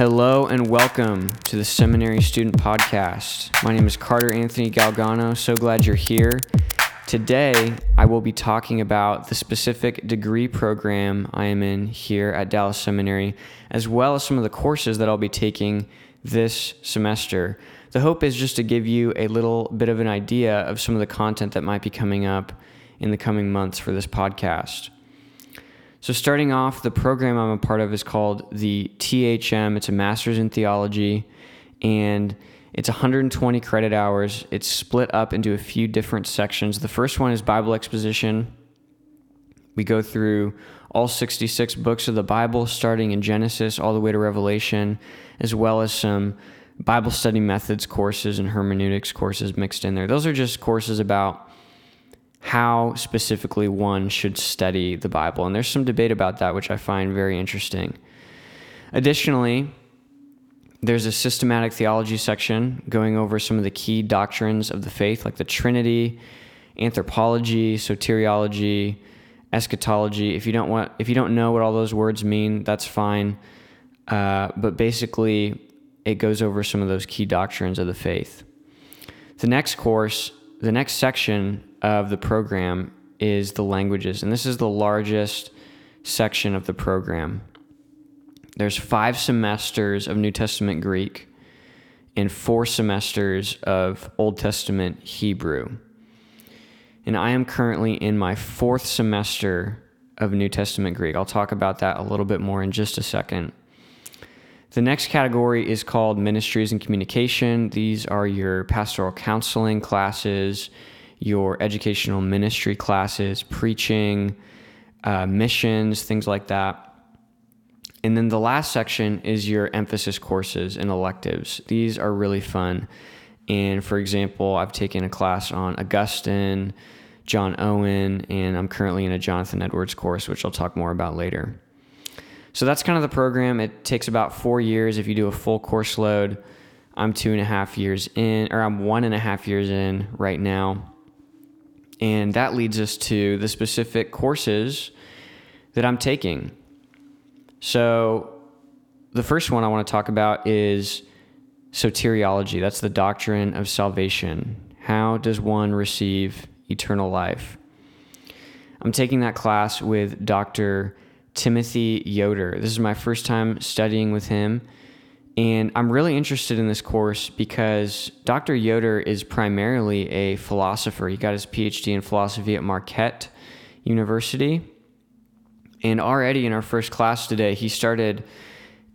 Hello and welcome to the Seminary Student Podcast. My name is Carter Anthony Galgano. So glad you're here. Today, I will be talking about the specific degree program I am in here at Dallas Seminary, as well as some of the courses that I'll be taking this semester. The hope is just to give you a little bit of an idea of some of the content that might be coming up in the coming months for this podcast. So, starting off, the program I'm a part of is called the THM. It's a master's in theology, and it's 120 credit hours. It's split up into a few different sections. The first one is Bible exposition. We go through all 66 books of the Bible, starting in Genesis all the way to Revelation, as well as some Bible study methods courses and hermeneutics courses mixed in there. Those are just courses about how specifically one should study the Bible. And there's some debate about that, which I find very interesting. Additionally, there's a systematic theology section going over some of the key doctrines of the faith, like the Trinity, anthropology, soteriology, eschatology. If you don't want, if you don't know what all those words mean, that's fine. Uh, but basically, it goes over some of those key doctrines of the faith. The next course, the next section of the program is the languages, and this is the largest section of the program. There's five semesters of New Testament Greek and four semesters of Old Testament Hebrew. And I am currently in my fourth semester of New Testament Greek. I'll talk about that a little bit more in just a second. The next category is called Ministries and Communication. These are your pastoral counseling classes, your educational ministry classes, preaching, uh, missions, things like that. And then the last section is your emphasis courses and electives. These are really fun. And for example, I've taken a class on Augustine, John Owen, and I'm currently in a Jonathan Edwards course, which I'll talk more about later. So that's kind of the program. It takes about four years if you do a full course load. I'm two and a half years in, or I'm one and a half years in right now. And that leads us to the specific courses that I'm taking. So, the first one I want to talk about is soteriology. That's the doctrine of salvation. How does one receive eternal life? I'm taking that class with Dr. Timothy Yoder. This is my first time studying with him. And I'm really interested in this course because Dr. Yoder is primarily a philosopher. He got his PhD in philosophy at Marquette University. And already in our first class today, he started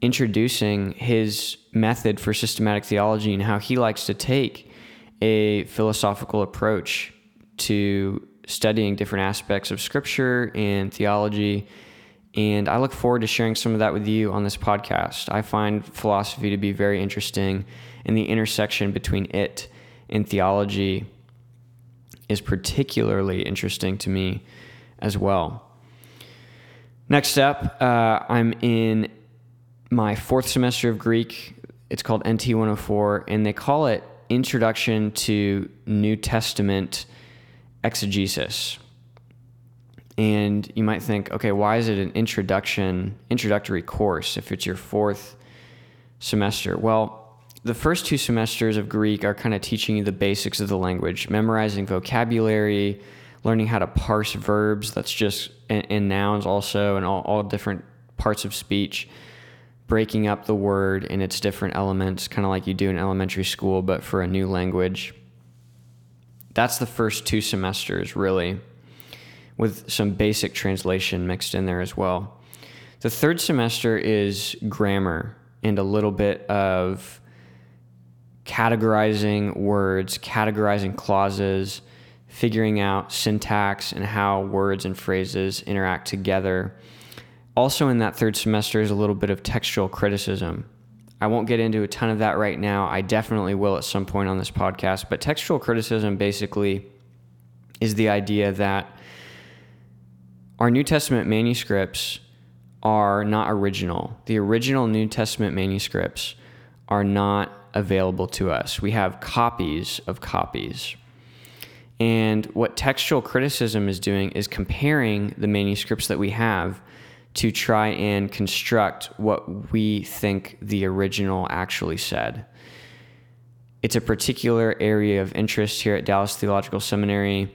introducing his method for systematic theology and how he likes to take a philosophical approach to studying different aspects of scripture and theology and I look forward to sharing some of that with you on this podcast. I find philosophy to be very interesting, and the intersection between it and theology is particularly interesting to me as well. Next up, uh, I'm in my fourth semester of Greek. It's called NT 104, and they call it Introduction to New Testament Exegesis and you might think, okay, why is it an introduction introductory course if it's your fourth semester? Well, the first two semesters of Greek are kind of teaching you the basics of the language, memorizing vocabulary, learning how to parse verbs. That's just and, and nouns also, and all, all different parts of speech. Breaking up the word in its different elements, kind of like you do in elementary school, but for a new language. That's the first two semesters, really with some basic translation mixed in there as well. The third semester is grammar and a little bit of categorizing words, categorizing clauses, figuring out syntax and how words and phrases interact together. Also, in that third semester, is a little bit of textual criticism. I won't get into a ton of that right now. I definitely will at some point on this podcast. But textual criticism basically is the idea that our New Testament manuscripts are not original. The original New Testament manuscripts are not available to us. We have copies of copies. And what textual criticism is doing is comparing the manuscripts that we have to try and construct what we think the original actually said. It's a particular area of interest here at Dallas Theological Seminary.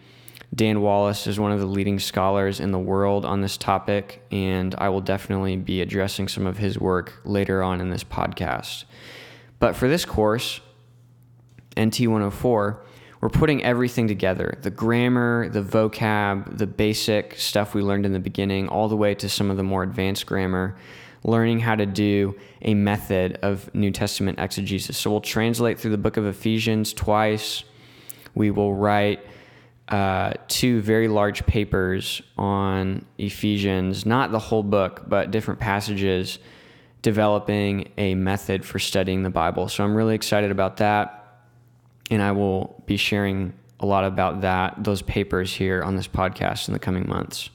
Dan Wallace is one of the leading scholars in the world on this topic, and I will definitely be addressing some of his work later on in this podcast. But for this course, NT 104, we're putting everything together the grammar, the vocab, the basic stuff we learned in the beginning, all the way to some of the more advanced grammar, learning how to do a method of New Testament exegesis. So we'll translate through the book of Ephesians twice. We will write uh, two very large papers on Ephesians, not the whole book, but different passages, developing a method for studying the Bible. So I'm really excited about that and I will be sharing a lot about that, those papers here on this podcast in the coming months.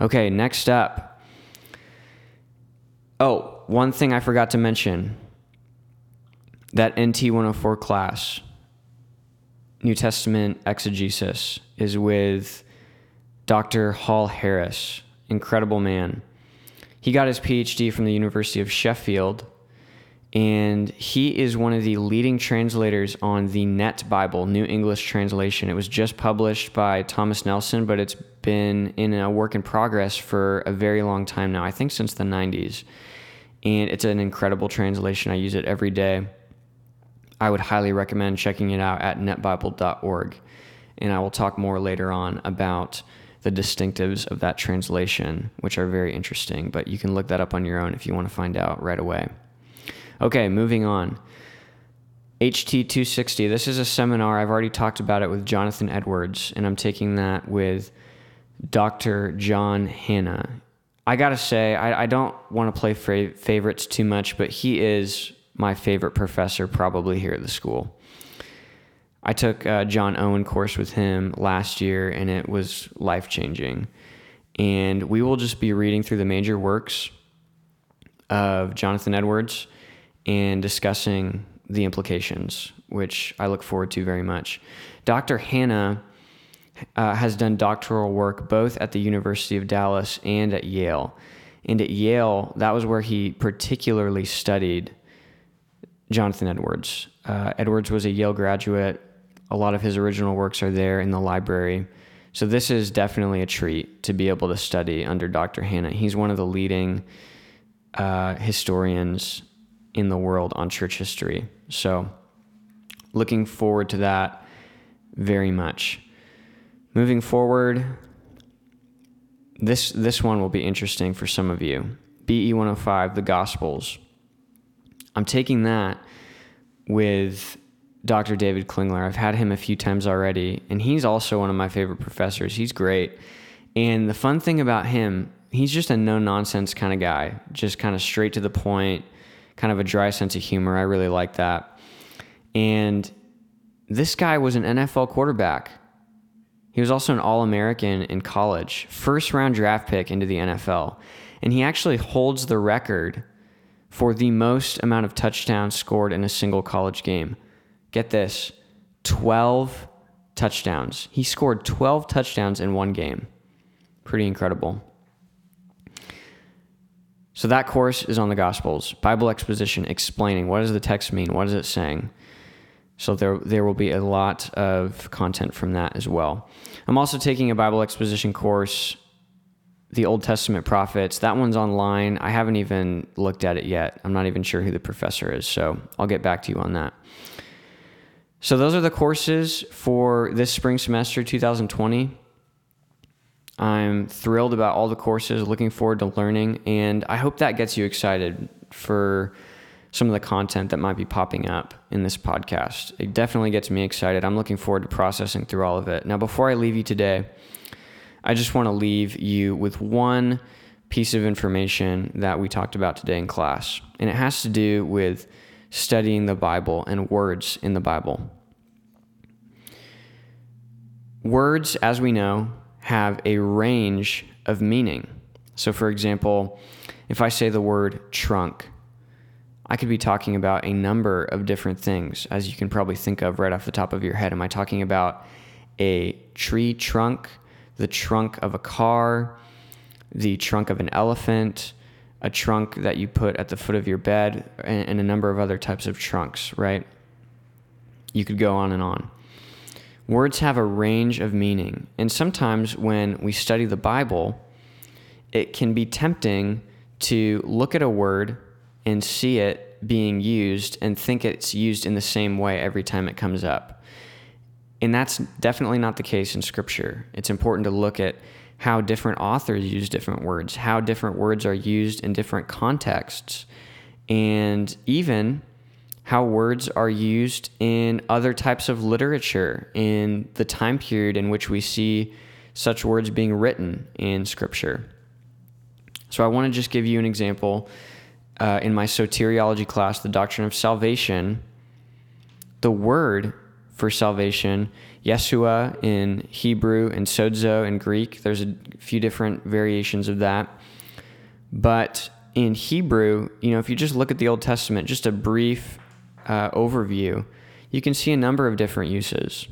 Okay, next up. Oh, one thing I forgot to mention that NT 104 class, New Testament exegesis, is with Dr. Hall Harris, incredible man. He got his PhD from the University of Sheffield and he is one of the leading translators on the Net Bible, New English Translation. It was just published by Thomas Nelson, but it's been in a work in progress for a very long time now, I think since the 90s. And it's an incredible translation. I use it every day. I would highly recommend checking it out at netbible.org. And I will talk more later on about the distinctives of that translation, which are very interesting. But you can look that up on your own if you want to find out right away. Okay, moving on. HT 260. This is a seminar. I've already talked about it with Jonathan Edwards, and I'm taking that with Dr. John Hannah. I gotta say, I, I don't want to play favorites too much, but he is my favorite professor probably here at the school. I took a John Owen course with him last year, and it was life changing. And we will just be reading through the major works of Jonathan Edwards and discussing the implications, which I look forward to very much. Dr. Hannah uh, has done doctoral work both at the University of Dallas and at Yale. And at Yale, that was where he particularly studied Jonathan Edwards. Uh, Edwards was a Yale graduate. A lot of his original works are there in the library. So this is definitely a treat to be able to study under Dr. Hannah. He's one of the leading uh, historians in the world on church history. So, looking forward to that very much. Moving forward, this this one will be interesting for some of you. BE 105, the Gospels. I'm taking that with Dr. David Klingler. I've had him a few times already, and he's also one of my favorite professors. He's great. And the fun thing about him, he's just a no nonsense kind of guy, just kind of straight to the point kind of a dry sense of humor. I really like that. And this guy was an NFL quarterback. He was also an All American in college, first round draft pick into the NFL. And he actually holds the record for the most amount of touchdowns scored in a single college game. Get this 12 touchdowns. He scored 12 touchdowns in one game. Pretty incredible. So that course is on the Gospels, Bible exposition, explaining what does the text mean, what is it saying. So there there will be a lot of content from that as well. I'm also taking a Bible exposition course, the Old Testament prophets. That one's online. I haven't even looked at it yet. I'm not even sure who the professor is, so I'll get back to you on that. So those are the courses for this spring semester 2020. I'm thrilled about all the courses, looking forward to learning, and I hope that gets you excited for some of the content that might be popping up in this podcast. It definitely gets me excited. I'm looking forward to processing through all of it. Now, before I leave you today, I just want to leave you with one piece of information that we talked about today in class, and it has to do with studying the Bible and words in the Bible. Words, as we know, have a range of meaning. So, for example, if I say the word trunk, I could be talking about a number of different things, as you can probably think of right off the top of your head. Am I talking about a tree trunk, the trunk of a car, the trunk of an elephant, a trunk that you put at the foot of your bed, and, and a number of other types of trunks, right? You could go on and on. Words have a range of meaning, and sometimes when we study the Bible, it can be tempting to look at a word and see it being used and think it's used in the same way every time it comes up. And that's definitely not the case in Scripture. It's important to look at how different authors use different words, how different words are used in different contexts, and even how words are used in other types of literature in the time period in which we see such words being written in Scripture. So I want to just give you an example. Uh, in my soteriology class, the doctrine of salvation, the word for salvation, Yeshua in Hebrew and sozo in Greek. There's a few different variations of that. But in Hebrew, you know, if you just look at the Old Testament, just a brief uh, overview, you can see a number of different uses.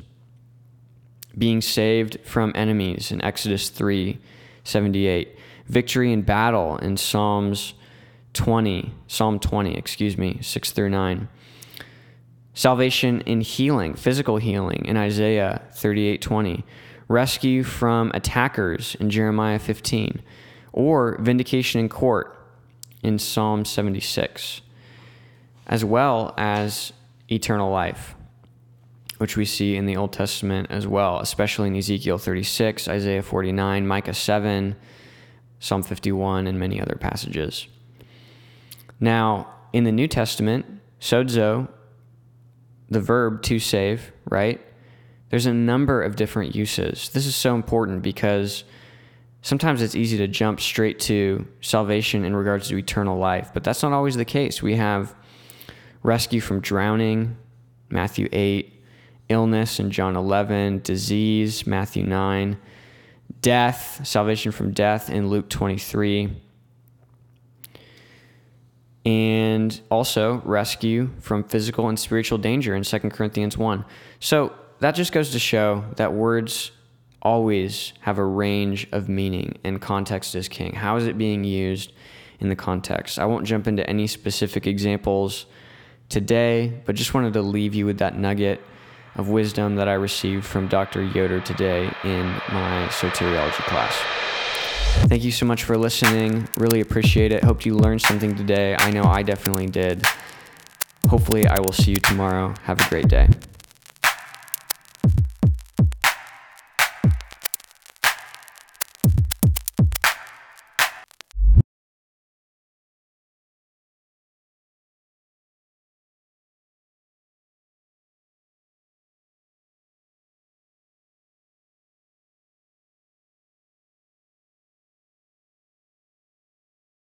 Being saved from enemies in Exodus 3 78 victory in battle in Psalms 20, Psalm 20, excuse me, 6 through 9. Salvation in healing, physical healing in Isaiah 38:20. Rescue from attackers in Jeremiah 15 or vindication in court in Psalm 76 as well as eternal life which we see in the Old Testament as well, especially in Ezekiel 36, Isaiah 49, Micah 7, Psalm 51, and many other passages. Now, in the New Testament, sozo, the verb to save, right? There's a number of different uses. This is so important because sometimes it's easy to jump straight to salvation in regards to eternal life, but that's not always the case. We have rescue from drowning, Matthew 8, illness in John 11, disease, Matthew 9 death, salvation from death in Luke 23, and also rescue from physical and spiritual danger in 2 Corinthians 1. So that just goes to show that words always have a range of meaning and context is king. How is it being used in the context? I won't jump into any specific examples today, but just wanted to leave you with that nugget of wisdom that I received from Dr. Yoder today in my soteriology class. Thank you so much for listening. Really appreciate it. Hope you learned something today. I know I definitely did. Hopefully, I will see you tomorrow. Have a great day.